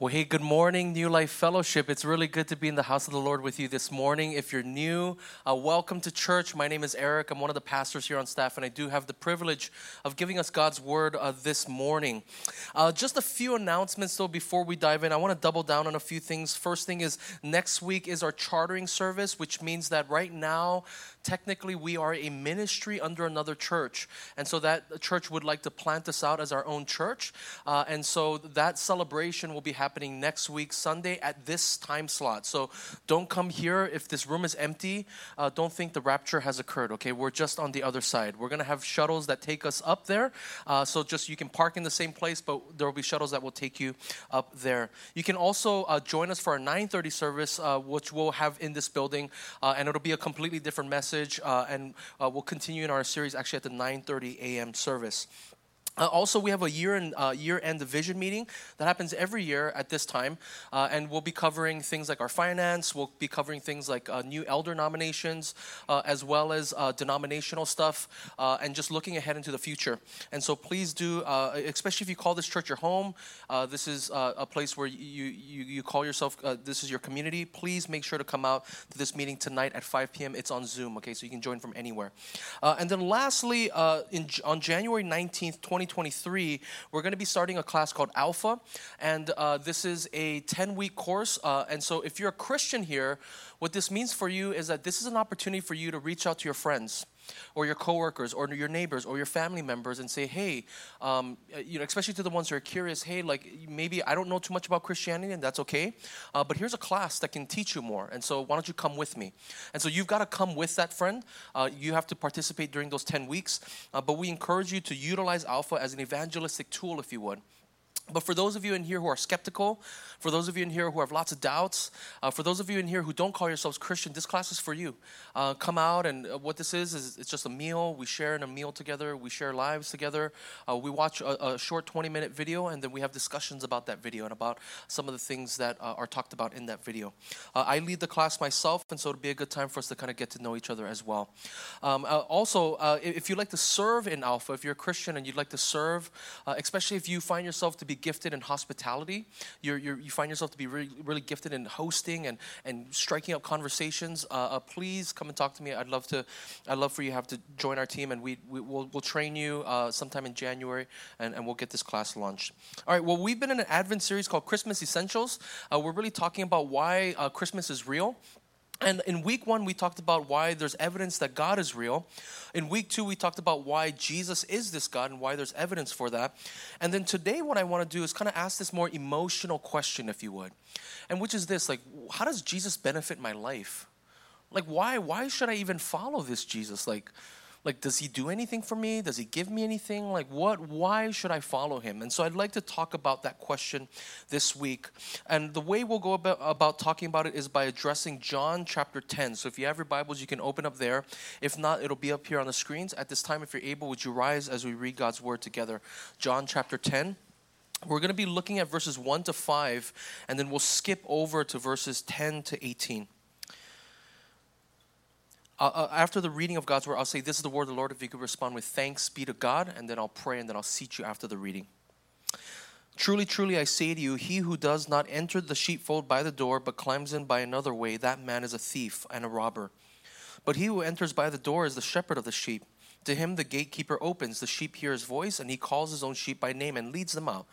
Well, hey, good morning, New Life Fellowship. It's really good to be in the house of the Lord with you this morning. If you're new, uh, welcome to church. My name is Eric. I'm one of the pastors here on staff, and I do have the privilege of giving us God's word uh, this morning. Uh, just a few announcements, though, before we dive in. I want to double down on a few things. First thing is next week is our chartering service, which means that right now, technically we are a ministry under another church and so that church would like to plant us out as our own church uh, and so that celebration will be happening next week sunday at this time slot. So don't come here if this room is empty. Uh, don't think the rapture has occurred okay? We're just on the other side. We're going to have shuttles that take us up there. Uh, so just you can park in the same place but there will be shuttles that will take you up there. You can also uh, join us for our 9.30 service uh, which we'll have in this building uh, and it'll be a completely different message uh, and we'll continue in our series actually at the 9:30 a.m. service. Uh, also, we have a year and uh, year end division meeting that happens every year at this time, uh, and we'll be covering things like our finance. We'll be covering things like uh, new elder nominations, uh, as well as uh, denominational stuff, and just looking ahead into the future. And so, please do, especially if you call this church your home, this is a place where you you, you call yourself. this is your community. Please make sure to come out to this meeting tonight at 5 p.m. It's on Zoom, okay, so you can join from anywhere. and then, lastly, in on January 19th, 20. 2023, we're going to be starting a class called Alpha. And uh, this is a 10 week course. Uh, and so, if you're a Christian here, what this means for you is that this is an opportunity for you to reach out to your friends or your coworkers or your neighbors or your family members and say, hey, um, you know, especially to the ones who are curious, hey, like maybe I don't know too much about Christianity and that's okay, uh, but here's a class that can teach you more. And so why don't you come with me? And so you've got to come with that friend. Uh, you have to participate during those 10 weeks, uh, but we encourage you to utilize Alpha as an evangelistic tool, if you would. But for those of you in here who are skeptical, for those of you in here who have lots of doubts, uh, for those of you in here who don't call yourselves Christian, this class is for you. Uh, come out, and uh, what this is is it's just a meal. We share in a meal together. We share lives together. Uh, we watch a, a, short 20-minute video, and then we have discussions about that video and about some of the things that uh, are talked about in that video. Uh, I lead the class myself, and so it'll be a good time for us to kind of get to know each other as well. Um, also, if you'd like to serve in Alpha, if you're a Christian and you'd like to serve, especially if you find yourself to be gifted in hospitality, you're, you're you find yourself to be really, really gifted in hosting and, and striking up conversations, uh, uh, please come and talk to me. I'd love to, I'd love for you to have to join our team, and we, we will we'll train you uh, sometime in January, and, and we'll get this class launched. All right. Well, we've been in an Advent series called Christmas Essentials. Uh, we're really talking about why uh, Christmas is real. And in week one, we talked about why there's evidence that God is real. In week two, we talked about why Jesus is this God and why there's evidence for that. And then today, what I want to do is kind of ask this more emotional question, if you would, and which is this like, how does Jesus benefit my life? Like, why, why should I even follow this Jesus? Like, like does he do anything for me? Does he give me anything? Like what why should i follow him? And so i'd like to talk about that question this week. And the way we'll go about, about talking about it is by addressing john chapter 10 so if you have your bibles you can open up there. If not it'll be up here on the screens. At this time if you're able would you rise as we read god's word together? John chapter 10 we're going to be looking at verses 1 to 5 and then we'll skip over to verses 10 to 18 uh, uh, after the reading of God's word, I'll say, This is the word of the Lord. If you could respond with thanks be to God, and then I'll pray, and then I'll seat you after the reading. Truly, truly, I say to you, he who does not enter the sheepfold by the door, but climbs in by another way, that man is a thief and a robber. But he who enters by the door is the shepherd of the sheep. To him the gatekeeper opens, the sheep hear his voice, and he calls his own sheep by name and leads them out.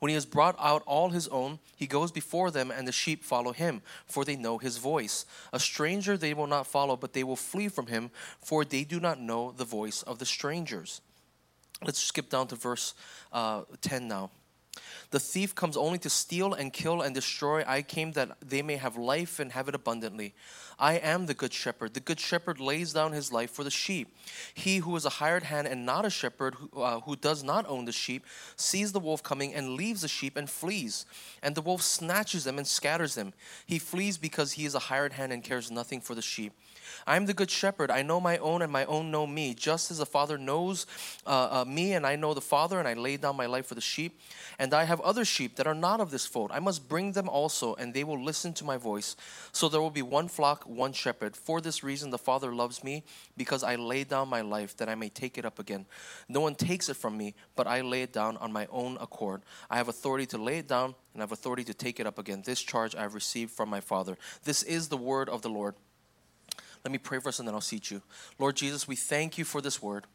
When he has brought out all his own, he goes before them, and the sheep follow him, for they know his voice. A stranger they will not follow, but they will flee from him, for they do not know the voice of the strangers. Let's skip down to verse uh, 10 now. The thief comes only to steal and kill and destroy. I came that they may have life and have it abundantly. I am the good shepherd. The good shepherd lays down his life for the sheep. He who is a hired hand and not a shepherd, who, uh, who does not own the sheep, sees the wolf coming and leaves the sheep and flees. And the wolf snatches them and scatters them. He flees because he is a hired hand and cares nothing for the sheep. I am the good shepherd. I know my own, and my own know me. Just as the Father knows uh, uh, me, and I know the Father, and I lay down my life for the sheep. And I have have other sheep that are not of this fold. I must bring them also, and they will listen to my voice. So there will be one flock, one shepherd. For this reason, the Father loves me, because I lay down my life that I may take it up again. No one takes it from me, but I lay it down on my own accord. I have authority to lay it down, and I have authority to take it up again. This charge I have received from my Father. This is the word of the Lord. Let me pray for us, and then I'll seat you. Lord Jesus, we thank you for this word.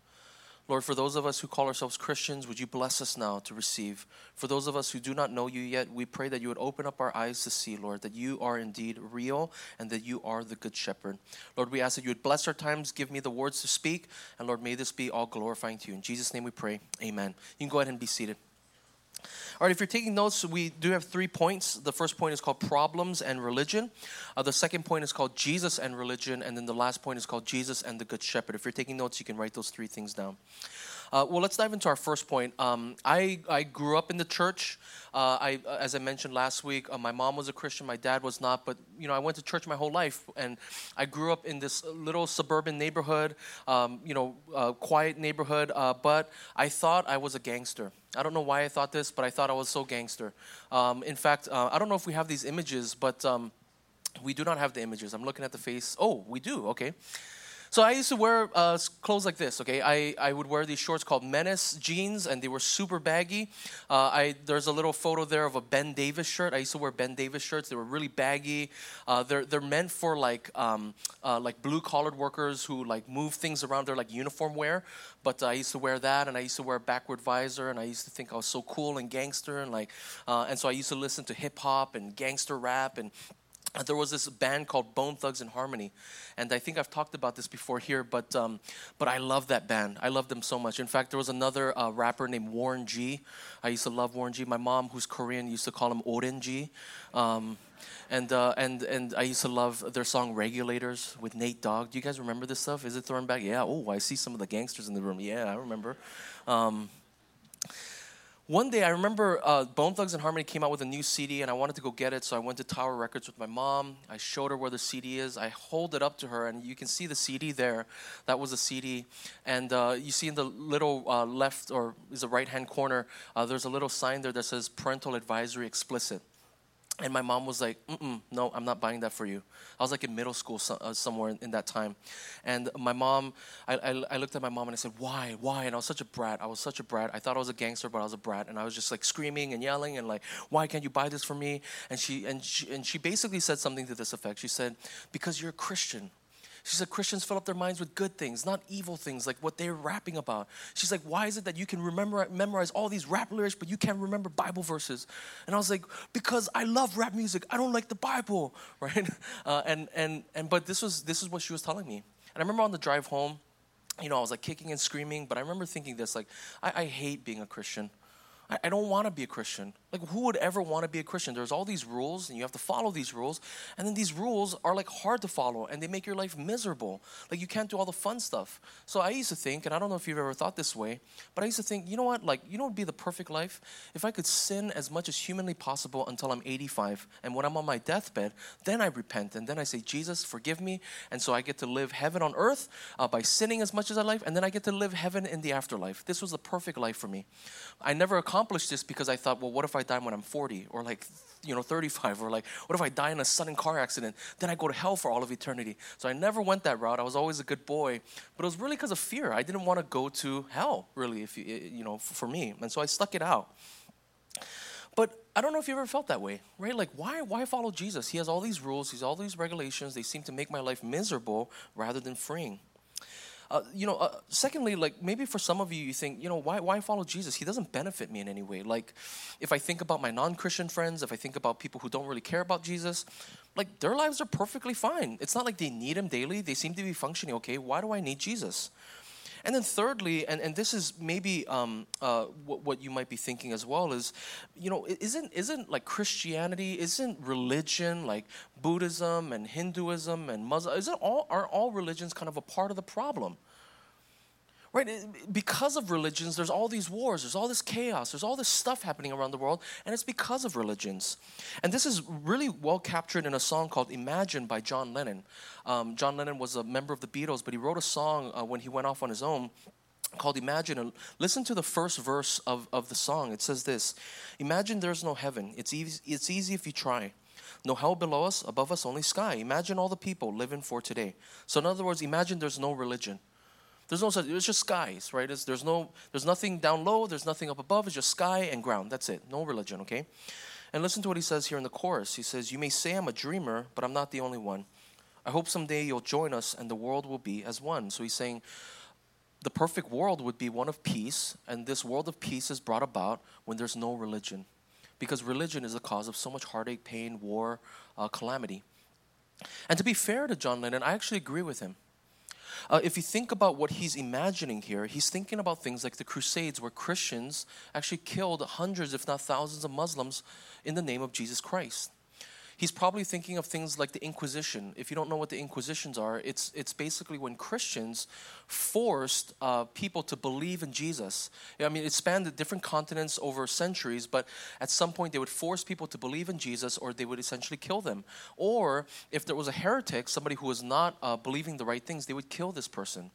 Lord, for those of us who call ourselves Christians, would you bless us now to receive? For those of us who do not know you yet, we pray that you would open up our eyes to see, Lord, that you are indeed real and that you are the good shepherd. Lord, we ask that you would bless our times, give me the words to speak, and Lord, may this be all glorifying to you. In Jesus' name we pray. Amen. You can go ahead and be seated. All right, if you're taking notes, we do have three points. The first point is called problems and religion. Uh, the second point is called Jesus and religion. And then the last point is called Jesus and the Good Shepherd. If you're taking notes, you can write those three things down. Uh, well, let's dive into our first point. Um, I, I grew up in the church. Uh, I, as I mentioned last week, uh, my mom was a Christian, my dad was not. But you know, I went to church my whole life, and I grew up in this little suburban neighborhood. Um, you know, uh, quiet neighborhood. Uh, but I thought I was a gangster. I don't know why I thought this, but I thought I was so gangster. Um, in fact, uh, I don't know if we have these images, but um, we do not have the images. I'm looking at the face. Oh, we do. Okay. So I used to wear uh, clothes like this. Okay, I, I would wear these shorts called Menace jeans, and they were super baggy. Uh, I there's a little photo there of a Ben Davis shirt. I used to wear Ben Davis shirts. They were really baggy. Uh, they're they're meant for like um, uh, like blue collared workers who like move things around. They're like uniform wear. But I used to wear that, and I used to wear a backward visor, and I used to think I was so cool and gangster, and like, uh, and so I used to listen to hip hop and gangster rap and there was this band called Bone Thugs-n-Harmony, and I think I've talked about this before here, but um, but I love that band. I love them so much. In fact, there was another uh, rapper named Warren G. I used to love Warren G. My mom, who's Korean, used to call him Oren G. Um, and uh, and and I used to love their song "Regulators" with Nate Dogg. Do you guys remember this stuff? Is it thrown back? Yeah. Oh, I see some of the gangsters in the room. Yeah, I remember. Um, one day I remember uh, Bone Thugs-n-Harmony came out with a new CD and I wanted to go get it, so I went to Tower Records with my mom. I showed her where the CD is. I hold it up to her and you can see the CD there. That was a CD. And uh, you see in the little uh, left or is the right hand corner, uh, there's a little sign there that says parental advisory explicit. And my mom was like, no, I'm not buying that for you. I was like in middle school so, uh, somewhere in, in, that time. And my mom, I, I, I, looked at my mom and I said, why, why? And I was such a brat. I was such a brat. I thought I was a gangster, but I was a brat. And I was just like screaming and yelling and like, why can't you buy this for me? And she, and she, and she basically said something to this effect. She said, because you're a Christian. She said Christians fill up their minds with good things, not evil things like what they're rapping about. She's like, why is it that you can remember memorize all these rap lyrics, but you can't remember Bible verses? And I was like, because I love rap music. I don't like the Bible, right? Uh, and and and but this was this is what she was telling me. And I remember on the drive home, you know, I was like kicking and screaming, but I remember thinking this, like, I, I hate being a Christian. I, I don't want to be a Christian. Like, who would ever want to be a Christian? There's all these rules, and you have to follow these rules. And then these rules are like hard to follow, and they make your life miserable. Like, you can't do all the fun stuff. So I used to think, and I don't know if you've ever thought this way, but I used to think, you know what? Like, you know what would be the perfect life? If I could sin as much as humanly possible until I'm 85, and when I'm on my deathbed, then I repent, and then I say, Jesus, forgive me. And so I get to live heaven on earth uh, by sinning as much as I like, and then I get to live heaven in the afterlife. This was the perfect life for me. I never accomplished this because I thought, well, what if I die when I'm 40 or like, you know, 35 or like, what if I die in a sudden car accident? Then I go to hell for all of eternity. So I never went that route. I was always a good boy, but it was really because of fear. I didn't want to go to hell, really, if you, eh, you know, for me. And so I stuck it out. But I don't know if you ever felt that way, right? Like, why, why follow Jesus? He has all these rules, he's all these regulations. They seem to make my life miserable rather than freeing. Uh, you know, uh, secondly, like maybe for some of you, you think, you know, why, why follow Jesus? He doesn't benefit me in any way. Like, if I think about my non Christian friends, if I think about people who don't really care about Jesus, like their lives are perfectly fine. It's not like they need him daily, they seem to be functioning okay. Why do I need Jesus? And then thirdly, and, and this is maybe um, uh, what, what you might be thinking as well is, you know, isn't isn't like Christianity, isn't religion like Buddhism and Hinduism and Muslim, isn't all are all religions kind of a part of the problem? Right? Because of religions, there's all these wars, there's all this chaos, there's all this stuff happening around the world, and it's because of religions. And this is really well captured in a song called Imagine by John Lennon. Um, John Lennon was a member of the Beatles, but he wrote a song uh, when he went off on his own called Imagine. And listen to the first verse of, of the song. It says this Imagine there's no heaven. It's easy, it's easy if you try. No hell below us, above us, only sky. Imagine all the people living for today. So, in other words, imagine there's no religion. There's no such, it's just skies, right? It's, there's, no, there's nothing down low, there's nothing up above, it's just sky and ground. That's it. No religion, okay? And listen to what he says here in the chorus. He says, You may say I'm a dreamer, but I'm not the only one. I hope someday you'll join us and the world will be as one. So he's saying, the perfect world would be one of peace, and this world of peace is brought about when there's no religion. Because religion is the cause of so much heartache, pain, war, uh, calamity. And to be fair to John Lennon, I actually agree with him. Uh, if you think about what he's imagining here, he's thinking about things like the Crusades, where Christians actually killed hundreds, if not thousands, of Muslims in the name of Jesus Christ. He's probably thinking of things like the Inquisition. If you don't know what the Inquisitions are, it's, it's basically when Christians forced uh, people to believe in Jesus. I mean, it spanned different continents over centuries, but at some point they would force people to believe in Jesus or they would essentially kill them. Or if there was a heretic, somebody who was not uh, believing the right things, they would kill this person.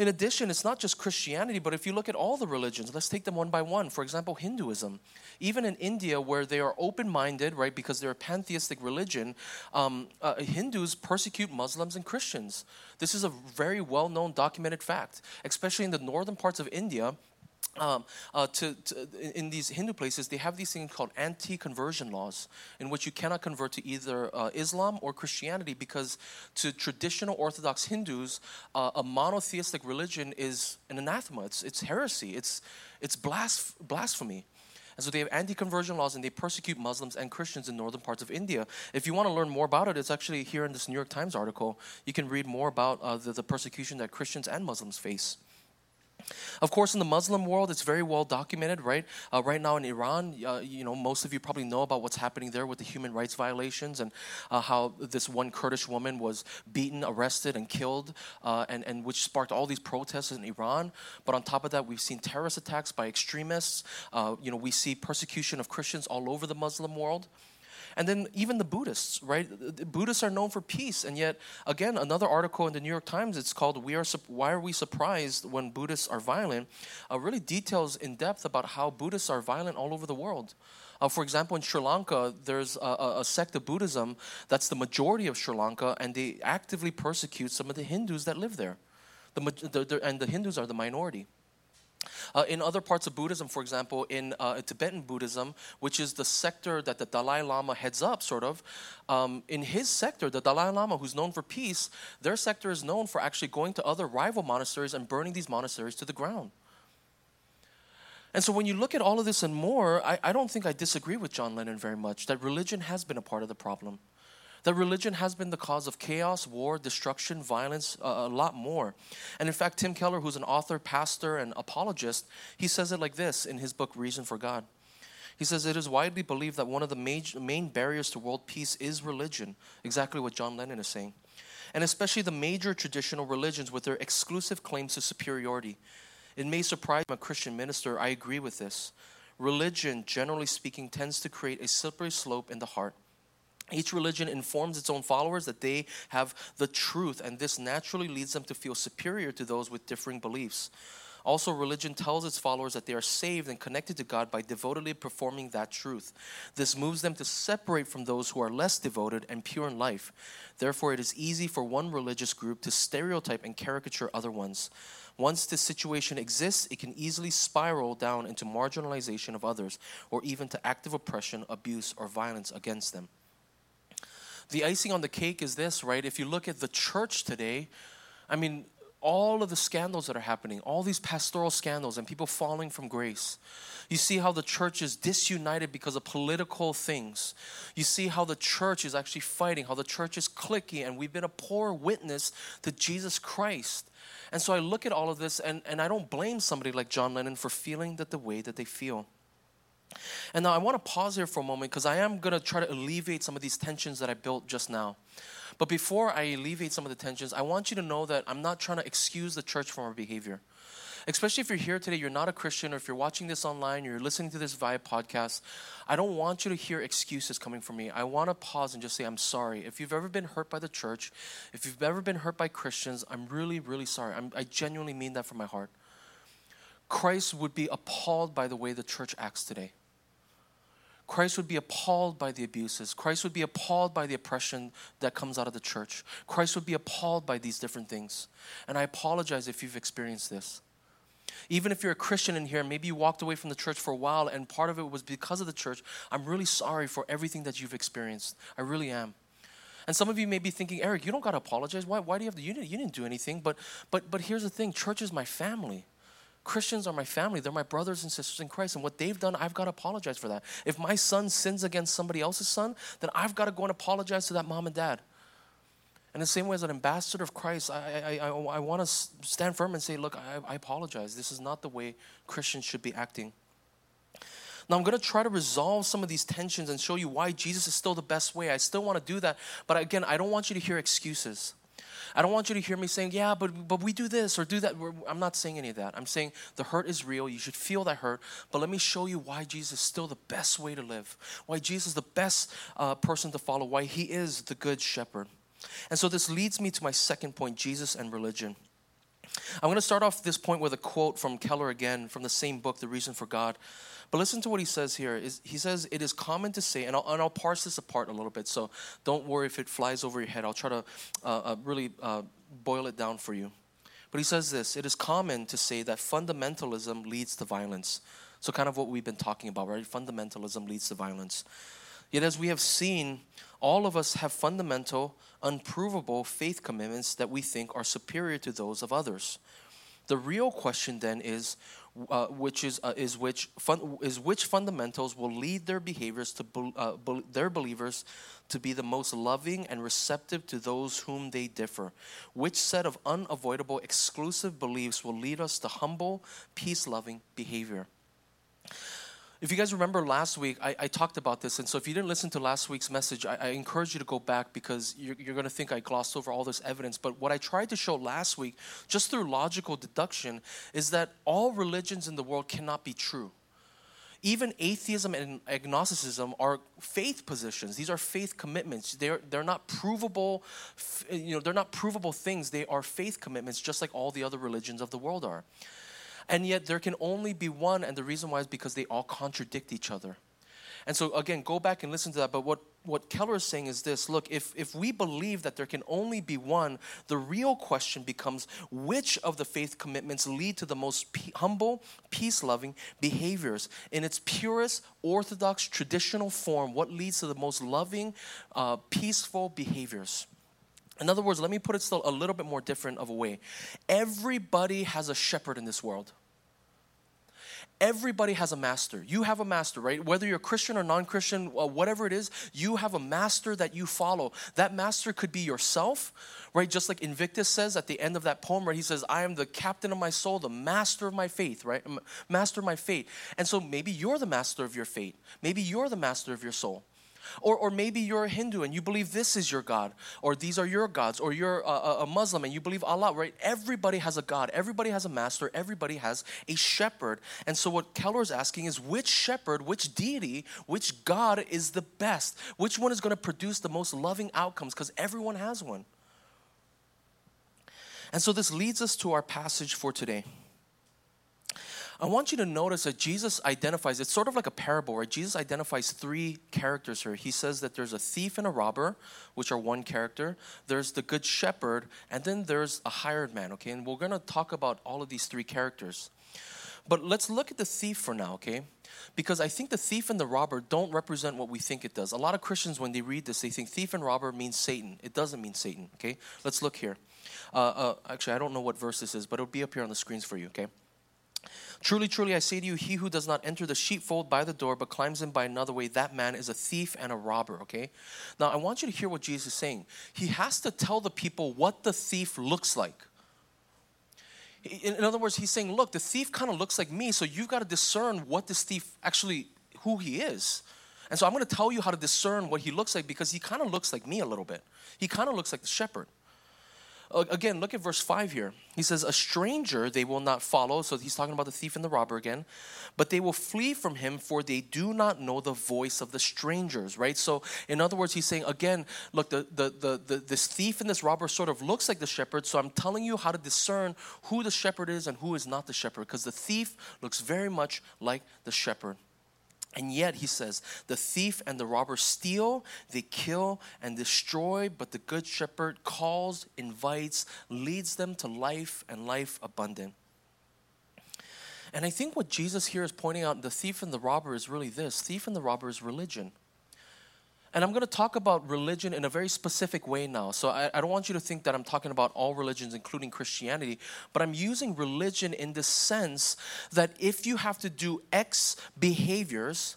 In addition, it's not just Christianity, but if you look at all the religions, let's take them one by one. For example, Hinduism. Even in India, where they are open minded, right, because they're a pantheistic religion, um, uh, Hindus persecute Muslims and Christians. This is a very well known, documented fact, especially in the northern parts of India um, uh, to, to, in these Hindu places, they have these things called anti-conversion laws, in which you cannot convert to either uh, Islam or Christianity, because to traditional Orthodox Hindus, uh, a monotheistic religion is an anathema. It's, it's heresy. It's it's blasphemy. And so they have anti-conversion laws, and they persecute Muslims and Christians in northern parts of India. If you want to learn more about it, it's actually here in this New York Times article. You can read more about uh, the, the persecution that Christians and Muslims face. Of course, in the Muslim world, it's very well documented, right? Uh, right now in Iran, uh, you know, most of you probably know about what's happening there with the human rights violations and uh, how this one Kurdish woman was beaten, arrested, and killed, uh, and, and which sparked all these protests in Iran. But on top of that, we've seen terrorist attacks by extremists. Uh, you know, we see persecution of Christians all over the Muslim world. And then even the Buddhists, right? The Buddhists are known for peace, and yet again, another article in the New York Times. It's called "We Are Why Are We Surprised When Buddhists Are Violent?" Uh, really details in depth about how Buddhists are violent all over the world. Uh, for example, in Sri Lanka, there's a, a, sect of Buddhism that's the majority of Sri Lanka, and they actively persecute some of the Hindus that live there. The, the, the, and the Hindus are the minority. Uh, in other parts of Buddhism, for example, in uh, Tibetan Buddhism, which is the sector that the Dalai Lama heads up, sort of, um, in his sector, the Dalai Lama, who's known for peace, their sector is known for actually going to other rival monasteries and burning these monasteries to the ground. And so when you look at all of this and more, I, I don't think I disagree with John Lennon very much that religion has been a part of the problem that religion has been the cause of chaos, war, destruction, violence, uh, a lot more. And in fact, Tim Keller, who's an author, pastor, and apologist, he says it like this in his book, Reason for God. He says, It is widely believed that one of the major, main barriers to world peace is religion, exactly what John Lennon is saying. And especially the major traditional religions with their exclusive claims to superiority. It may surprise a Christian minister, I agree with this. Religion, generally speaking, tends to create a slippery slope in the heart each religion informs its own followers that they have the truth, and this naturally leads them to feel superior to those with differing beliefs. Also, religion tells its followers that they are saved and connected to God by devotedly performing that truth. This moves them to separate from those who are less devoted and pure in life. Therefore, it is easy for one religious group to stereotype and caricature other ones. Once this situation exists, it can easily spiral down into marginalization of others or even to active oppression, abuse, or violence against them the icing on the cake is this, right? If you look at the church today, I mean, all of the scandals that are happening, all these pastoral scandals and people falling from grace. You see how the church is disunited because of political things. You see how the church is actually fighting, how the church is cliquey, and we've been a poor witness to Jesus Christ. And so I look at all of this and, and I don't blame somebody like John Lennon for feeling that the way that they feel. And now I want to pause here for a moment because I am going to try to alleviate some of these tensions that I built just now. But before I alleviate some of the tensions, I want you to know that I'm not trying to excuse the church from our behavior. especially if you're here today, you're not a Christian, or if you're watching this online, you're listening to this via podcast, I don't want you to hear excuses coming from me. I want to pause and just say, I'm sorry. If you've ever been hurt by the church, if you've ever been hurt by Christians, I'm really, really sorry. I'm, I genuinely mean that from my heart. Christ would be appalled by the way the church acts today. Christ would be appalled by the abuses. Christ would be appalled by the oppression that comes out of the church. Christ would be appalled by these different things. And I apologize if you've experienced this. Even if you're a Christian in here, maybe you walked away from the church for a while and part of it was because of the church, I'm really sorry for everything that you've experienced. I really am. And some of you may be thinking, Eric, you don't got to apologize. Why, why do you have to? You didn't, you didn't do anything. But, but, but here's the thing church is my family. Christians are my family. They're my brothers and sisters in Christ. And what they've done, I've got to apologize for that. If my son sins against somebody else's son, then I've got to go and apologize to that mom and dad. And the same way as an ambassador of Christ, I, I, I, I want to stand firm and say, look, I, I apologize. This is not the way Christians should be acting. Now, I'm going to try to resolve some of these tensions and show you why Jesus is still the best way. I still want to do that. But again, I don't want you to hear excuses. I don't want you to hear me saying, yeah, but, but we do this or do that. I'm not saying any of that. I'm saying the hurt is real. You should feel that hurt. But let me show you why Jesus is still the best way to live, why Jesus is the best uh, person to follow, why he is the good shepherd. And so this leads me to my second point Jesus and religion. I'm going to start off this point with a quote from Keller again from the same book, The Reason for God. But listen to what he says here. He says it is common to say, and I'll, and I'll parse this apart a little bit. So don't worry if it flies over your head. I'll try to uh, uh, really uh, boil it down for you. But he says this: it is common to say that fundamentalism leads to violence. So kind of what we've been talking about, right? Fundamentalism leads to violence. Yet as we have seen, all of us have fundamental, unprovable faith commitments that we think are superior to those of others. The real question then is uh, which is uh, is which fun, is which fundamentals will lead their behaviors to be, uh, be, their believers to be the most loving and receptive to those whom they differ. Which set of unavoidable exclusive beliefs will lead us to humble, peace-loving behavior? If you guys remember last week, I, I, talked about this. And so if you didn't listen to last week's message, I, I encourage you to go back because you're, you're going to think I glossed over all this evidence. But what I tried to show last week, just through logical deduction, is that all religions in the world cannot be true. Even atheism and agnosticism are faith positions. These are faith commitments. They're, they're not provable, you know, they're not provable things. They are faith commitments, just like all the other religions of the world are. And yet there can only be one, and the reason why is because they all contradict each other. And so again, go back and listen to that. But what, what Keller is saying is this look, if, if we believe that there can only be one, the real question becomes which of the faith commitments lead to the most humble, peace loving behaviors? In its purest, orthodox, traditional form, what leads to the most loving, uh, peaceful behaviors? In other words, let me put it still a little bit more different of a way. Everybody has a shepherd in this world. Everybody has a master. You have a master, right? Whether you're Christian or non Christian, uh, whatever it is, you have a master that you follow. That master could be yourself, right? Just like Invictus says at the end of that poem, right? He says, I am the captain of my soul, the master of my faith, right? Master of my fate. And so maybe you're the master of your fate. Maybe you're the master of your soul. Or, or maybe you're a Hindu and you believe this is your God, or these are your gods, or you're a, a, Muslim and you believe Allah, right? Everybody has a God, everybody has a master, everybody has a shepherd. And so, what Keller is asking is which shepherd, which deity, which God is the best? Which one is going to produce the most loving outcomes? Because everyone has one. And so, this leads us to our passage for today. I want you to notice that Jesus identifies, it's sort of like a parable, right? Jesus identifies three characters here. He says that there's a thief and a robber, which are one character, there's the good shepherd, and then there's a hired man, okay? And we're gonna talk about all of these three characters. But let's look at the thief for now, okay? Because I think the thief and the robber don't represent what we think it does. A lot of Christians, when they read this, they think thief and robber means Satan. It doesn't mean Satan, okay? Let's look here. Uh, uh, actually, I don't know what verse this is, but it'll be up here on the screens for you, okay? Truly, truly, I say to you, he who does not enter the sheepfold by the door, but climbs in by another way, that man is a thief and a robber, okay? Now, I want you to hear what Jesus is saying. He has to tell the people what the thief looks like. In other words, he's saying, look, the thief kind of looks like me, so you've got to discern what this thief actually, who he is. And so I'm going to tell you how to discern what he looks like because he kind of looks like me a little bit. He kind of looks like the shepherd. Again, look at verse 5 here. He says, A stranger they will not follow. So he's talking about the thief and the robber again. But they will flee from him, for they do not know the voice of the strangers, right? So, in other words, he's saying, again, look, the, the, the, the, this thief and this robber sort of looks like the shepherd. So I'm telling you how to discern who the shepherd is and who is not the shepherd, because the thief looks very much like the shepherd. And yet, he says, the thief and the robber steal, they kill and destroy, but the good shepherd calls, invites, leads them to life and life abundant. And I think what Jesus here is pointing out, the thief and the robber, is really this thief and the robber is religion. And I'm going to talk about religion in a very specific way now. So I, I, don't want you to think that I'm talking about all religions, including Christianity, but I'm using religion in the sense that if you have to do X behaviors,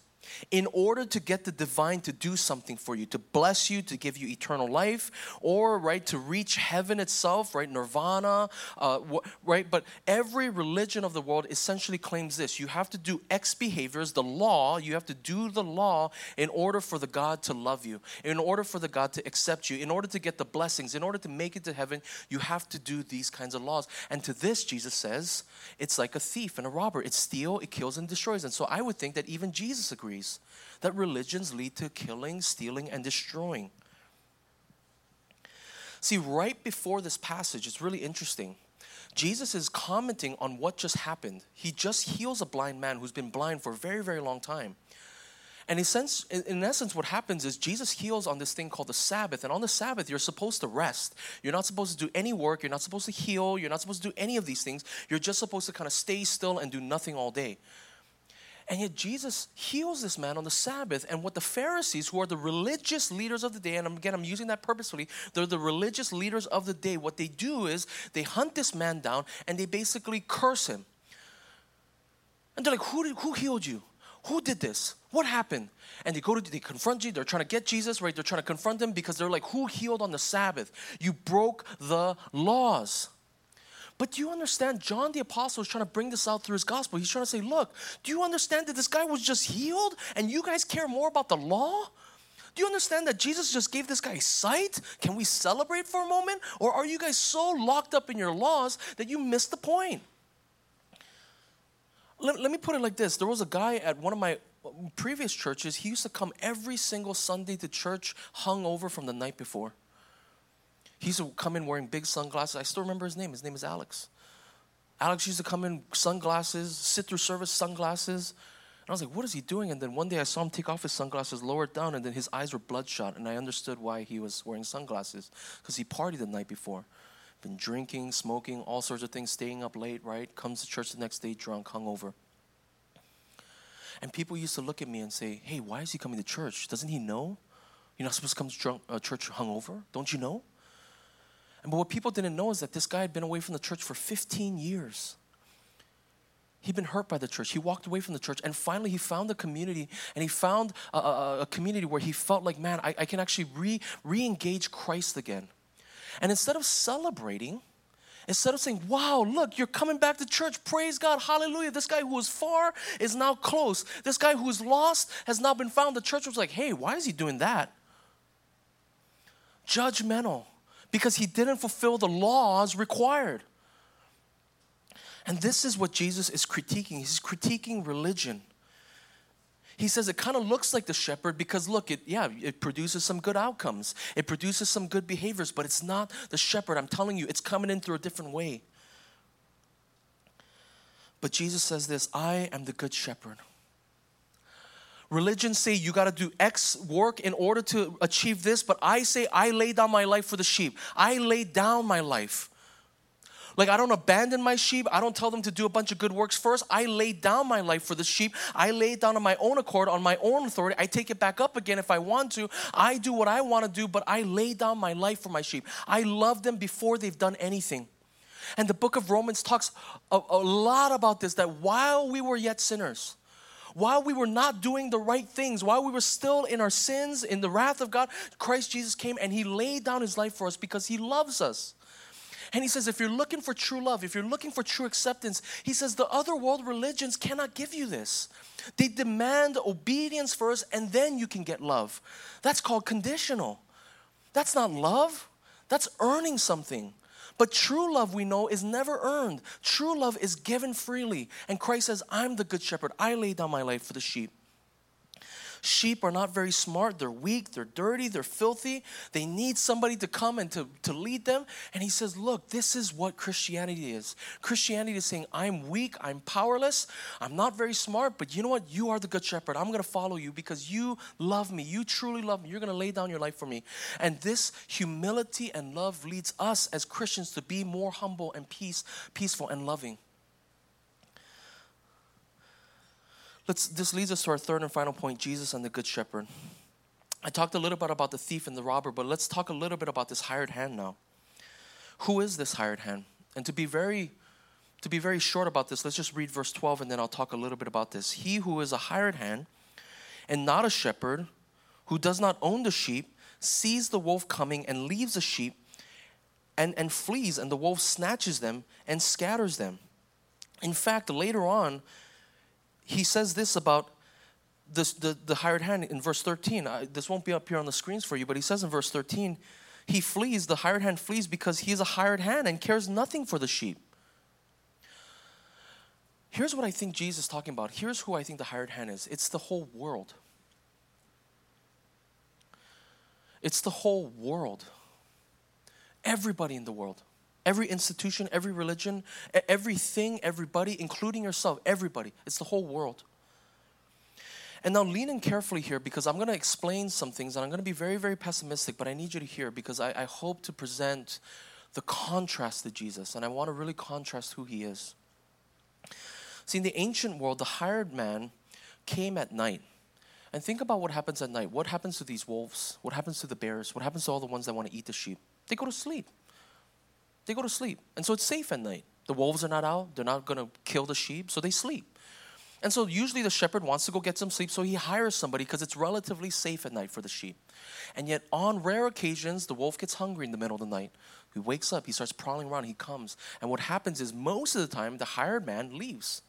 in order to get the divine to do something for you, to bless you, to give you eternal life, or right to reach heaven itself, right, nirvana, uh, right. But every religion of the world essentially claims this: you have to do X behaviors, the law. You have to do the law in order for the God to love you, in order for the God to accept you, in order to get the blessings, in order to make it to heaven. You have to do these kinds of laws. And to this, Jesus says, it's like a thief and a robber. It steals, it kills, and destroys. And so I would think that even Jesus agrees that religions lead to killing, stealing, and destroying. See, right before this passage, it's really interesting. Jesus is commenting on what just happened. He just heals a blind man who's been blind for a very, very long time. And in, sense, in essence, what happens is Jesus heals on this thing called the Sabbath. And on the Sabbath, you're supposed to rest. You're not supposed to do any work. You're not supposed to heal. You're not supposed to do any of these things. You're just supposed to kind of stay still and do nothing all day. And yet Jesus heals this man on the Sabbath. And what the Pharisees, who are the religious leaders of the day, and again, I'm using that purposefully, they're the religious leaders of the day. What they do is they hunt this man down and they basically curse him. And they're like, Who, did, who healed you? Who did this? What happened? And they go to, they confront you. They're trying to get Jesus, right? They're trying to confront him because they're like, Who healed on the Sabbath? You broke the laws. But do you understand? John the Apostle is trying to bring this out through his gospel. He's trying to say, look, do you understand that this guy was just healed and you guys care more about the law? Do you understand that Jesus just gave this guy sight? Can we celebrate for a moment? Or are you guys so locked up in your laws that you missed the point? Let, let me put it like this there was a guy at one of my uh, previous churches, he used to come every single Sunday to church hung over from the night before. He used to come in wearing big sunglasses. I still remember his name. His name is Alex. Alex used to come in sunglasses, sit through service sunglasses. And I was like, what is he doing? And then one day I saw him take off his sunglasses, lower it down, and then his eyes were bloodshot. And I understood why he was wearing sunglasses because he partied the night before. Been drinking, smoking, all sorts of things, staying up late, right? Comes to church the next day drunk, hungover. And people used to look at me and say, hey, why is he coming to church? Doesn't he know? You're not supposed to come to drunk, uh, church hungover? Don't you know? But what people didn't know is that this guy had been away from the church for 15 years. He'd been hurt by the church. He walked away from the church, and finally he found a community, and he found a, a, a community where he felt like, man, I, I can actually re, re-engage Christ again. And instead of celebrating, instead of saying, wow, look, you're coming back to church, praise God, hallelujah. This guy who was far is now close. This guy who was lost has now been found. The church was like, hey, why is he doing that? Judgmental because he didn't fulfill the laws required. And this is what Jesus is critiquing. He's critiquing religion. He says it kind of looks like the shepherd because look, it yeah, it produces some good outcomes. It produces some good behaviors, but it's not the shepherd. I'm telling you, it's coming in through a different way. But Jesus says this, I am the good shepherd. Religions say you got to do X work in order to achieve this, but I say I lay down my life for the sheep. I lay down my life. Like, I don't abandon my sheep. I don't tell them to do a bunch of good works first. I lay down my life for the sheep. I lay it down on my own accord, on my own authority. I take it back up again if I want to. I do what I want to do, but I lay down my life for my sheep. I love them before they've done anything. And the book of Romans talks a, a lot about this that while we were yet sinners, while we were not doing the right things, while we were still in our sins, in the wrath of God, Christ Jesus came and He laid down His life for us because He loves us. And He says, if you're looking for true love, if you're looking for true acceptance, He says, the other world religions cannot give you this. They demand obedience first and then you can get love. That's called conditional. That's not love, that's earning something. But true love, we know, is never earned. True love is given freely. And Christ says, I'm the good shepherd. I lay down my life for the sheep. Sheep are not very smart. They're weak. They're dirty. They're filthy. They need somebody to come and to, to lead them. And he says, Look, this is what Christianity is. Christianity is saying, I'm weak. I'm powerless. I'm not very smart. But you know what? You are the good shepherd. I'm going to follow you because you love me. You truly love me. You're going to lay down your life for me. And this humility and love leads us as Christians to be more humble and peace, peaceful and loving. Let's, this leads us to our third and final point Jesus and the Good Shepherd. I talked a little bit about the thief and the robber, but let's talk a little bit about this hired hand now. Who is this hired hand? And to be very to be very short about this, let's just read verse 12 and then I'll talk a little bit about this. He who is a hired hand and not a shepherd, who does not own the sheep, sees the wolf coming and leaves the sheep and, and flees, and the wolf snatches them and scatters them. In fact, later on, he says this about this, the, the hired hand in verse 13. I, this won't be up here on the screens for you, but he says in verse 13, he flees, the hired hand flees because he is a hired hand and cares nothing for the sheep. Here's what I think Jesus is talking about. Here's who I think the hired hand is it's the whole world. It's the whole world. Everybody in the world. Every institution, every religion, everything, everybody, including yourself, everybody. It's the whole world. And now lean in carefully here because I'm going to explain some things and I'm going to be very, very pessimistic, but I need you to hear because I, I hope to present the contrast to Jesus and I want to really contrast who he is. See, in the ancient world, the hired man came at night. And think about what happens at night. What happens to these wolves? What happens to the bears? What happens to all the ones that want to eat the sheep? They go to sleep they go to sleep. And so it's safe at night. The wolves are not out, they're not going to kill the sheep, so they sleep. And so usually the shepherd wants to go get some sleep, so he hires somebody because it's relatively safe at night for the sheep. And yet, on rare occasions, the wolf gets hungry in the middle of the night. He wakes up, he starts prowling around, he comes. And what happens is, most of the time, the hired man leaves.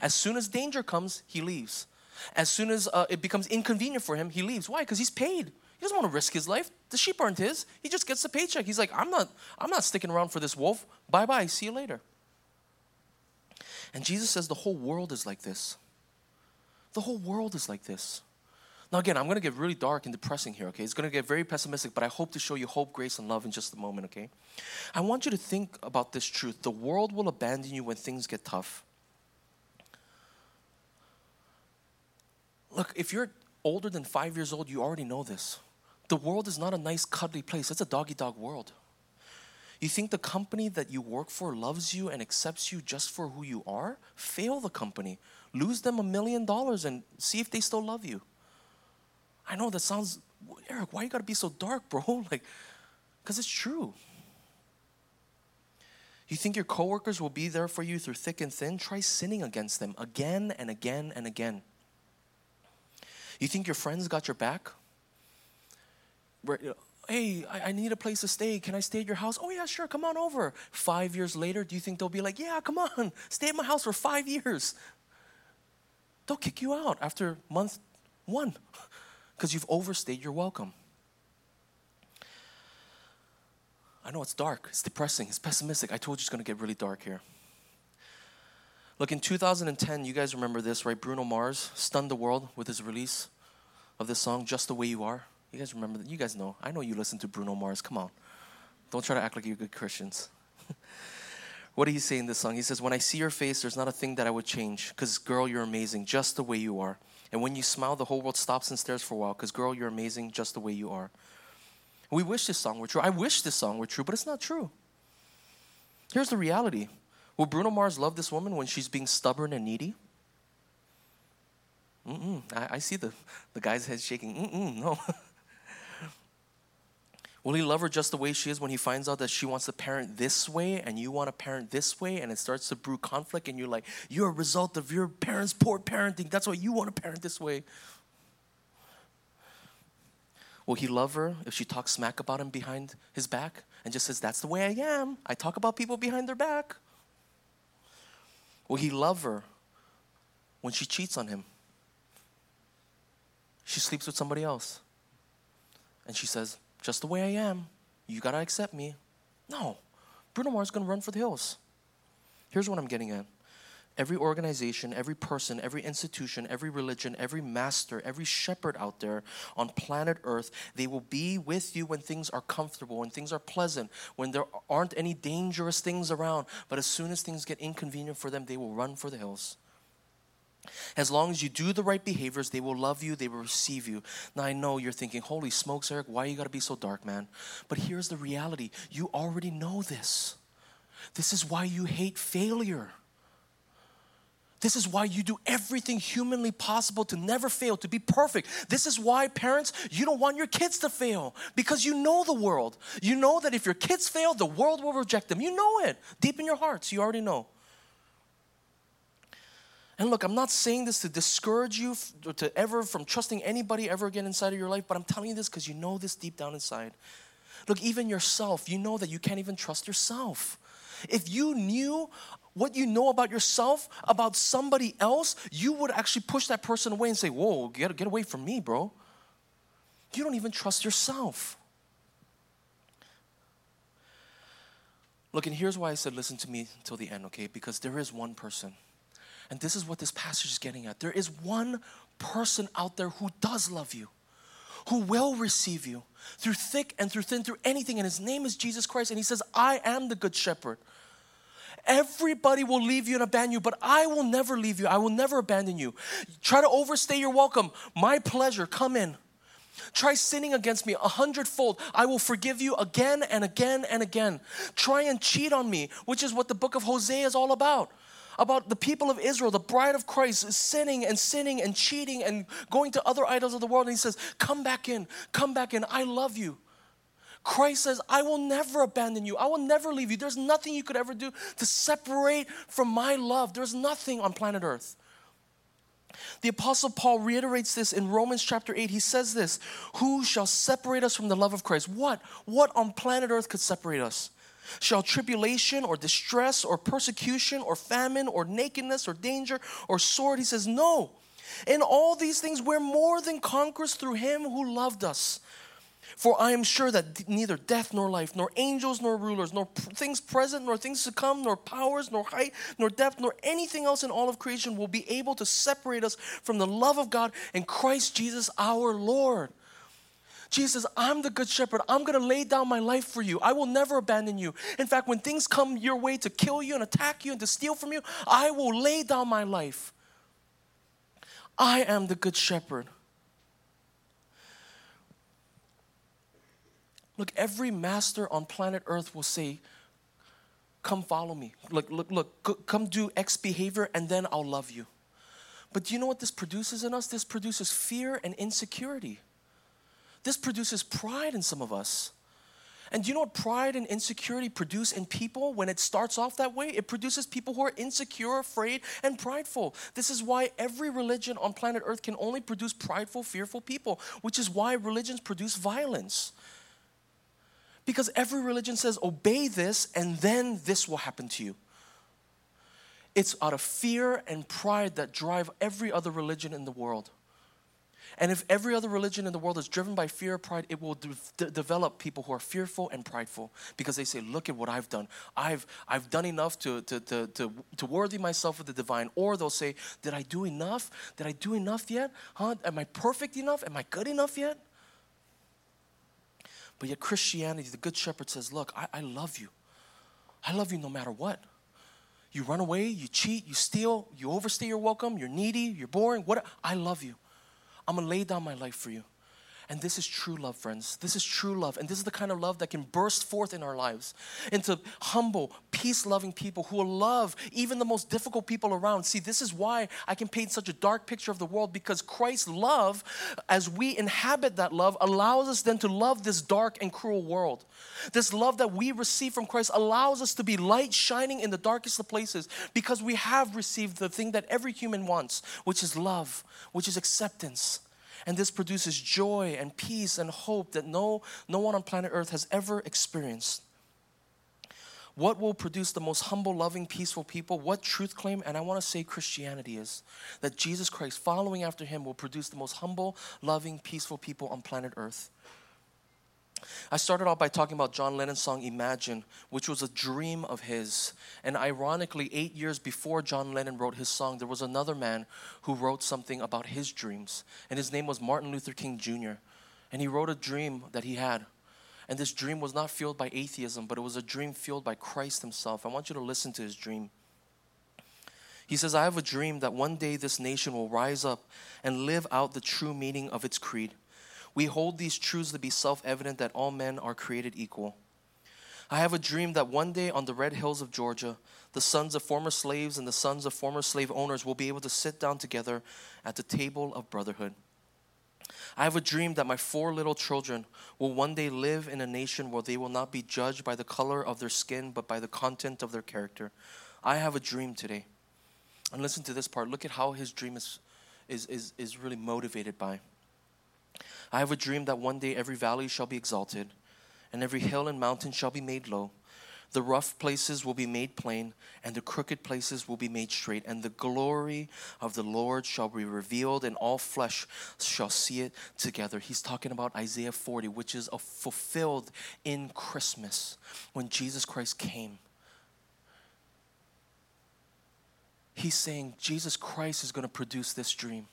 As soon as danger comes, he leaves. As soon as uh, it becomes inconvenient for him, he leaves. Why? Because he's paid. He doesn't want to risk his life. The sheep aren't his. He just gets the paycheck. He's like, I'm not, I'm not sticking around for this wolf. Bye bye. See you later. And Jesus says the whole world is like this. The whole world is like this. Now, again, I'm going to get really dark and depressing here, okay? It's going to get very pessimistic, but I hope to show you hope, grace, and love in just a moment, okay? I want you to think about this truth. The world will abandon you when things get tough. Look, if you're older than five years old, you already know this. The world is not a nice, cuddly place. It's a doggy dog world. You think the company that you work for loves you and accepts you just for who you are? Fail the company. Lose them a million dollars and see if they still love you. I know that sounds, Eric, why you gotta be so dark, bro? Like, because it's true. You think your coworkers will be there for you through thick and thin? Try sinning against them again and again and again. You think your friends got your back? Hey, I, I, need a place to stay. Can I stay at your house? Oh, yeah, sure, come on over. Five years later, do you think they'll be like, yeah, come on, stay at my house for five years? They'll kick you out after month one because you've overstayed your welcome. I know it's dark, it's depressing, it's pessimistic. I told you it's going to get really dark here. Look, in 2010, you guys remember this, right? Bruno Mars stunned the world with his release of this song, Just the Way You Are. You guys remember that? You guys know. I know you listen to Bruno Mars. Come on. Don't try to act like you're good Christians. what do he say in this song? He says, When I see your face, there's not a thing that I would change. Because, girl, you're amazing just the way you are. And when you smile, the whole world stops and stares for a while. Because, girl, you're amazing just the way you are. We wish this song were true. I wish this song were true, but it's not true. Here's the reality Will Bruno Mars love this woman when she's being stubborn and needy? Mm-mm. I, I see the, the guy's head shaking. Mm-mm, no. Will he love her just the way she is when he finds out that she wants to parent this way and you want to parent this way and it starts to brew conflict and you're like, you're a result of your parents' poor parenting. That's why you want to parent this way. Will he love her if she talks smack about him behind his back and just says, That's the way I am? I talk about people behind their back. Will he love her when she cheats on him? She sleeps with somebody else. And she says, just the way I am. You got to accept me. No. Bruno Mars is to run for the hills. Here's what I'm getting at every organization, every person, every institution, every religion, every master, every shepherd out there on planet Earth, they will be with you when things are comfortable, when things are pleasant, when there aren't any dangerous things around. But as soon as things get inconvenient for them, they will run for the hills. As long as you do the right behaviors, they will love you, they will receive you. Now, I know you're thinking, holy smokes, Eric, why you gotta be so dark, man? But here's the reality you already know this. This is why you hate failure. This is why you do everything humanly possible to never fail, to be perfect. This is why, parents, you don't want your kids to fail because you know the world. You know that if your kids fail, the world will reject them. You know it deep in your hearts. You already know. And look, I'm not saying this to discourage you to ever from trusting anybody ever again inside of your life, but I'm telling you this because you know this deep down inside. Look, even yourself, you know that you can't even trust yourself. If you knew what you know about yourself, about somebody else, you would actually push that person away and say, Whoa, get, get away from me, bro. You don't even trust yourself. Look, and here's why I said, Listen to me till the end, okay? Because there is one person. And this is what this passage is getting at. There is one person out there who does love you, who will receive you through thick and through thin, through anything. And his name is Jesus Christ. And he says, I am the good shepherd. Everybody will leave you and abandon you, but I will never leave you. I will never abandon you. Try to overstay your welcome. My pleasure. Come in. Try sinning against me a hundredfold. I will forgive you again and again and again. Try and cheat on me, which is what the book of Hosea is all about. About the people of Israel, the bride of Christ, sinning and sinning and cheating and going to other idols of the world. And he says, Come back in, come back in. I love you. Christ says, I will never abandon you. I will never leave you. There's nothing you could ever do to separate from my love. There's nothing on planet Earth. The Apostle Paul reiterates this in Romans chapter 8. He says this Who shall separate us from the love of Christ? What? What on planet Earth could separate us? Shall tribulation or distress or persecution or famine or nakedness or danger or sword? He says, No. In all these things, we're more than conquerors through him who loved us. For I am sure that neither death nor life, nor angels nor rulers, nor things present nor things to come, nor powers, nor height, nor depth, nor anything else in all of creation will be able to separate us from the love of God in Christ Jesus our Lord. Jesus, I'm the good shepherd. I'm going to lay down my life for you. I will never abandon you. In fact, when things come your way to kill you and attack you and to steal from you, I will lay down my life. I am the good shepherd. Look, every master on planet Earth will say, Come follow me. Look, look, look, come do X behavior and then I'll love you. But do you know what this produces in us? This produces fear and insecurity. This produces pride in some of us. And do you know what pride and insecurity produce in people when it starts off that way? It produces people who are insecure, afraid, and prideful. This is why every religion on planet Earth can only produce prideful, fearful people, which is why religions produce violence. Because every religion says, obey this, and then this will happen to you. It's out of fear and pride that drive every other religion in the world. And if every other religion in the world is driven by fear or pride, it will de- develop people who are fearful and prideful because they say, Look at what I've done. I've, I've done enough to, to, to, to, to worthy myself of the divine. Or they'll say, Did I do enough? Did I do enough yet? Huh? Am I perfect enough? Am I good enough yet? But yet, Christianity, the Good Shepherd says, Look, I, I love you. I love you no matter what. You run away, you cheat, you steal, you overstay your welcome, you're needy, you're boring. What? I love you. I'm gonna lay down my life for you. And this is true love, friends. This is true love. And this is the kind of love that can burst forth in our lives into humble, peace loving people who will love even the most difficult people around. See, this is why I can paint such a dark picture of the world because Christ's love, as we inhabit that love, allows us then to love this dark and cruel world. This love that we receive from Christ allows us to be light shining in the darkest of places because we have received the thing that every human wants, which is love, which is acceptance and this produces joy and peace and hope that no, no one on planet Earth has ever experienced. What will produce the most humble, loving, peaceful people? What truth claim? And I want to say Christianity is that Jesus Christ, following after him, will produce the most humble, loving, peaceful people on planet Earth. I started off by talking about John Lennon's song Imagine, which was a dream of his. And ironically, eight years before John Lennon wrote his song, there was another man who wrote something about his dreams. And his name was Martin Luther King Jr. And he wrote a dream that he had. And this dream was not fueled by atheism, but it was a dream fueled by Christ Himself. I want you to listen to his dream. He says, I have a dream that one day this nation will rise up and live out the true meaning of its creed. We hold these truths to be self evident that all men are created equal. I have a dream that one day on the red hills of Georgia, the sons of former slaves and the sons of former slave owners will be able to sit down together at the table of brotherhood. I have a dream that my four little children will one day live in a nation where they will not be judged by the color of their skin, but by the content of their character. I have a dream today. And listen to this part. Look at how his dream is, is, is, is really motivated by. I have a dream that one day every valley shall be exalted, and every hill and mountain shall be made low. The rough places will be made plain, and the crooked places will be made straight, and the glory of the Lord shall be revealed, and all flesh shall see it together. He's talking about Isaiah 40, which is fulfilled in Christmas when Jesus Christ came. He's saying Jesus Christ is going to produce this dream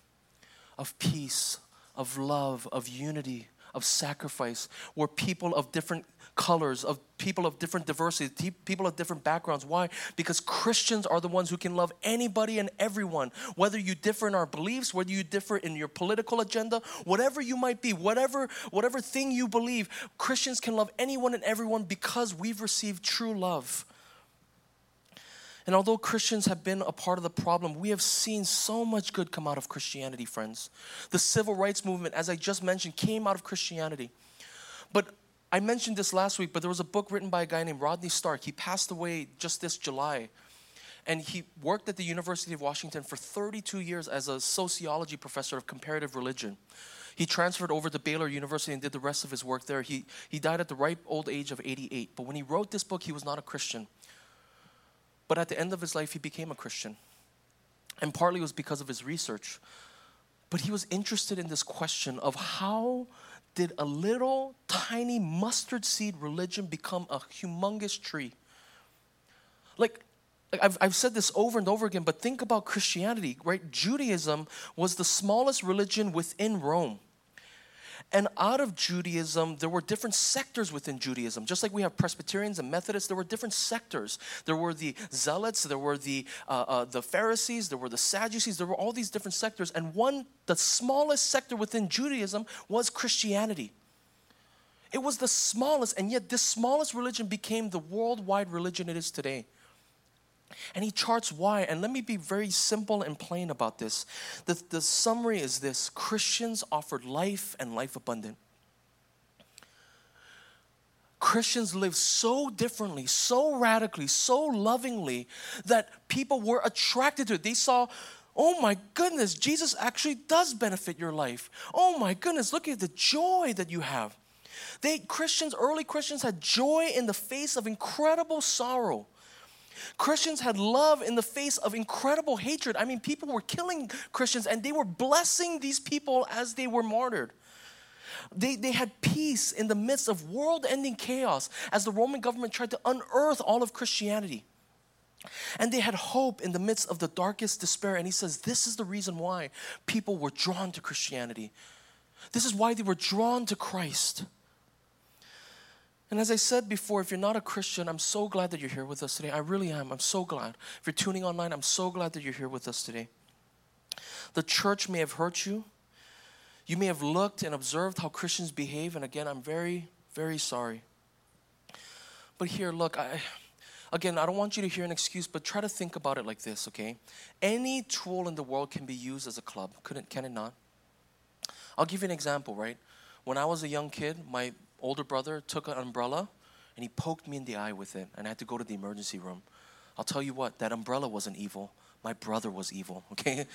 of peace, of love, of unity, of sacrifice, where people of different colors, of people of different diversity, people of different backgrounds. Why? Because Christians are the ones who can love anybody and everyone, whether you differ in our beliefs, whether you differ in your political agenda, whatever you might be, whatever whatever thing you believe, Christians can love anyone and everyone because we've received true love. And although Christians have been a part of the problem, we have seen so much good come out of Christianity, friends. The civil rights movement, as I just mentioned, came out of Christianity. But I mentioned this last week, but there was a book written by a guy named Rodney Stark. He passed away just this July. And he worked at the University of Washington for 32 years as a sociology professor of comparative religion. He transferred over to Baylor University and did the rest of his work there. He, he died at the ripe old age of 88. But when he wrote this book, he was not a Christian. But at the end of his life, he became a Christian. And partly it was because of his research. But he was interested in this question of how did a little tiny mustard seed religion become a humongous tree? Like, I've, I've said this over and over again, but think about Christianity, right? Judaism was the smallest religion within Rome. And out of Judaism, there were different sectors within Judaism. Just like we have Presbyterians and Methodists, there were different sectors. There were the Zealots, there were the, uh, uh, the Pharisees, there were the Sadducees, there were all these different sectors. And one, the smallest sector within Judaism was Christianity. It was the smallest, and yet this smallest religion became the worldwide religion it is today. And he charts why. And let me be very simple and plain about this. The, the summary is this Christians offered life and life abundant. Christians lived so differently, so radically, so lovingly that people were attracted to it. They saw, oh my goodness, Jesus actually does benefit your life. Oh my goodness, look at the joy that you have. They Christians, early Christians had joy in the face of incredible sorrow. Christians had love in the face of incredible hatred. I mean, people were killing Christians and they were blessing these people as they were martyred. They, they had peace in the midst of world ending chaos as the Roman government tried to unearth all of Christianity. And they had hope in the midst of the darkest despair. And he says, This is the reason why people were drawn to Christianity. This is why they were drawn to Christ. And as I said before, if you're not a Christian, I'm so glad that you're here with us today. I really am. I'm so glad. If you're tuning online, I'm so glad that you're here with us today. The church may have hurt you. You may have looked and observed how Christians behave, and again, I'm very, very sorry. But here, look, I again, I don't want you to hear an excuse, but try to think about it like this, okay? Any tool in the world can be used as a club, could it, can it not? I'll give you an example, right? When I was a young kid, my older brother took an umbrella and he poked me in the eye with it, and I had to go to the emergency room. I'll tell you what, that umbrella wasn't evil. My brother was evil, okay?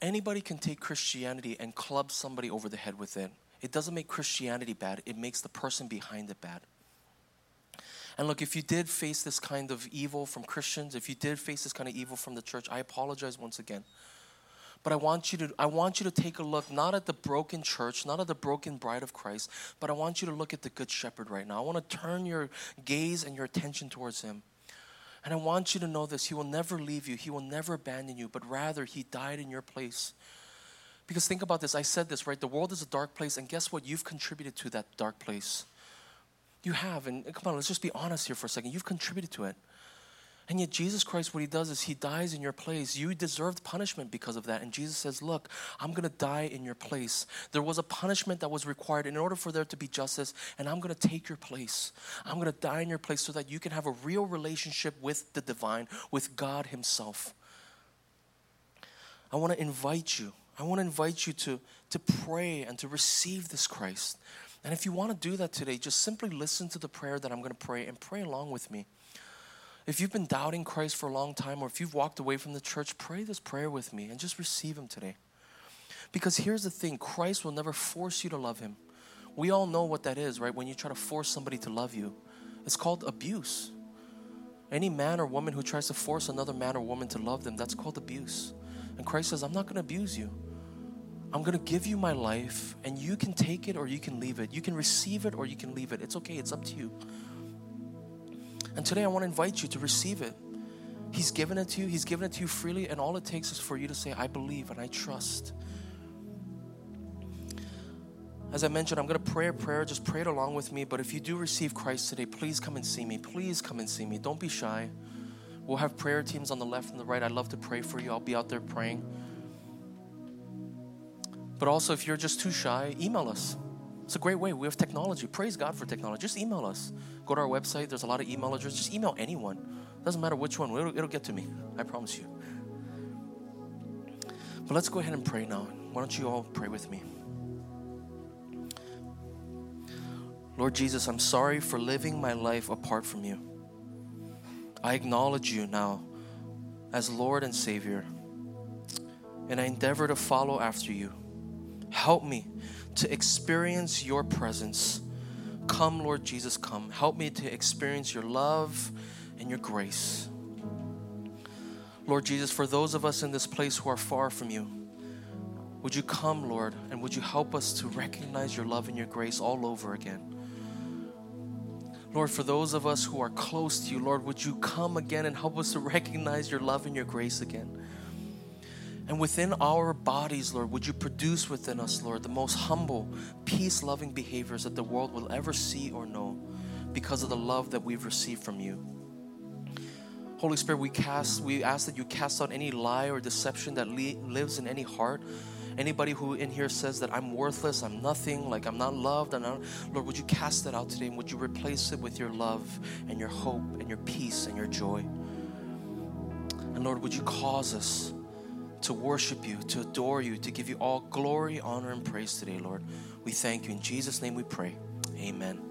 Anybody can take Christianity and club somebody over the head with it. It doesn't make Christianity bad, it makes the person behind it bad. And look, if you did face this kind of evil from Christians, if you did face this kind of evil from the church, I apologize once again. But I want you to I want you to take a look not at the broken church, not at the broken bride of Christ, but I want you to look at the good shepherd right now. I want to turn your gaze and your attention towards him. And I want you to know this, he will never leave you. He will never abandon you, but rather he died in your place. Because think about this, I said this, right? The world is a dark place and guess what? You've contributed to that dark place. You have, and come on, let's just be honest here for a second. You've contributed to it. And yet, Jesus Christ, what he does is he dies in your place. You deserved punishment because of that. And Jesus says, Look, I'm going to die in your place. There was a punishment that was required in order for there to be justice, and I'm going to take your place. I'm going to die in your place so that you can have a real relationship with the divine, with God Himself. I want to invite you. I want to invite you to, to pray and to receive this Christ. And if you want to do that today, just simply listen to the prayer that I'm going to pray and pray along with me. If you've been doubting Christ for a long time, or if you've walked away from the church, pray this prayer with me and just receive Him today. Because here's the thing Christ will never force you to love Him. We all know what that is, right? When you try to force somebody to love you, it's called abuse. Any man or woman who tries to force another man or woman to love them, that's called abuse. And Christ says, I'm not going to abuse you. I'm going to give you my life, and you can take it or you can leave it. You can receive it or you can leave it. It's okay, it's up to you. And today I want to invite you to receive it. He's given it to you, He's given it to you freely, and all it takes is for you to say, I believe and I trust. As I mentioned, I'm going to pray a prayer. Just pray it along with me. But if you do receive Christ today, please come and see me. Please come and see me. Don't be shy. We'll have prayer teams on the left and the right. I'd love to pray for you. I'll be out there praying. But also, if you're just too shy, email us. It's a great way. We have technology. Praise God for technology. Just email us. Go to our website. There's a lot of email addresses. Just email anyone. Doesn't matter which one. It'll, it'll get to me. I promise you. But let's go ahead and pray now. Why don't you all pray with me? Lord Jesus, I'm sorry for living my life apart from you. I acknowledge you now as Lord and Savior, and I endeavor to follow after you. Help me to experience your presence. Come, Lord Jesus, come. Help me to experience your love and your grace. Lord Jesus, for those of us in this place who are far from you, would you come, Lord, and would you help us to recognize your love and your grace all over again? Lord, for those of us who are close to you, Lord, would you come again and help us to recognize your love and your grace again? And within our bodies, Lord, would you produce within us, Lord, the most humble, peace loving behaviors that the world will ever see or know because of the love that we've received from you. Holy Spirit, we cast, we ask that you cast out any lie or deception that li- lives in any heart. Anybody who in here says that I'm worthless, I'm nothing, like I'm not loved, I'm not, Lord, would you cast that out today and would you replace it with your love and your hope and your peace and your joy? And Lord, would you cause us to worship you, to adore you, to give you all glory, honor, and praise today, Lord. We thank you. In Jesus' name we pray. Amen.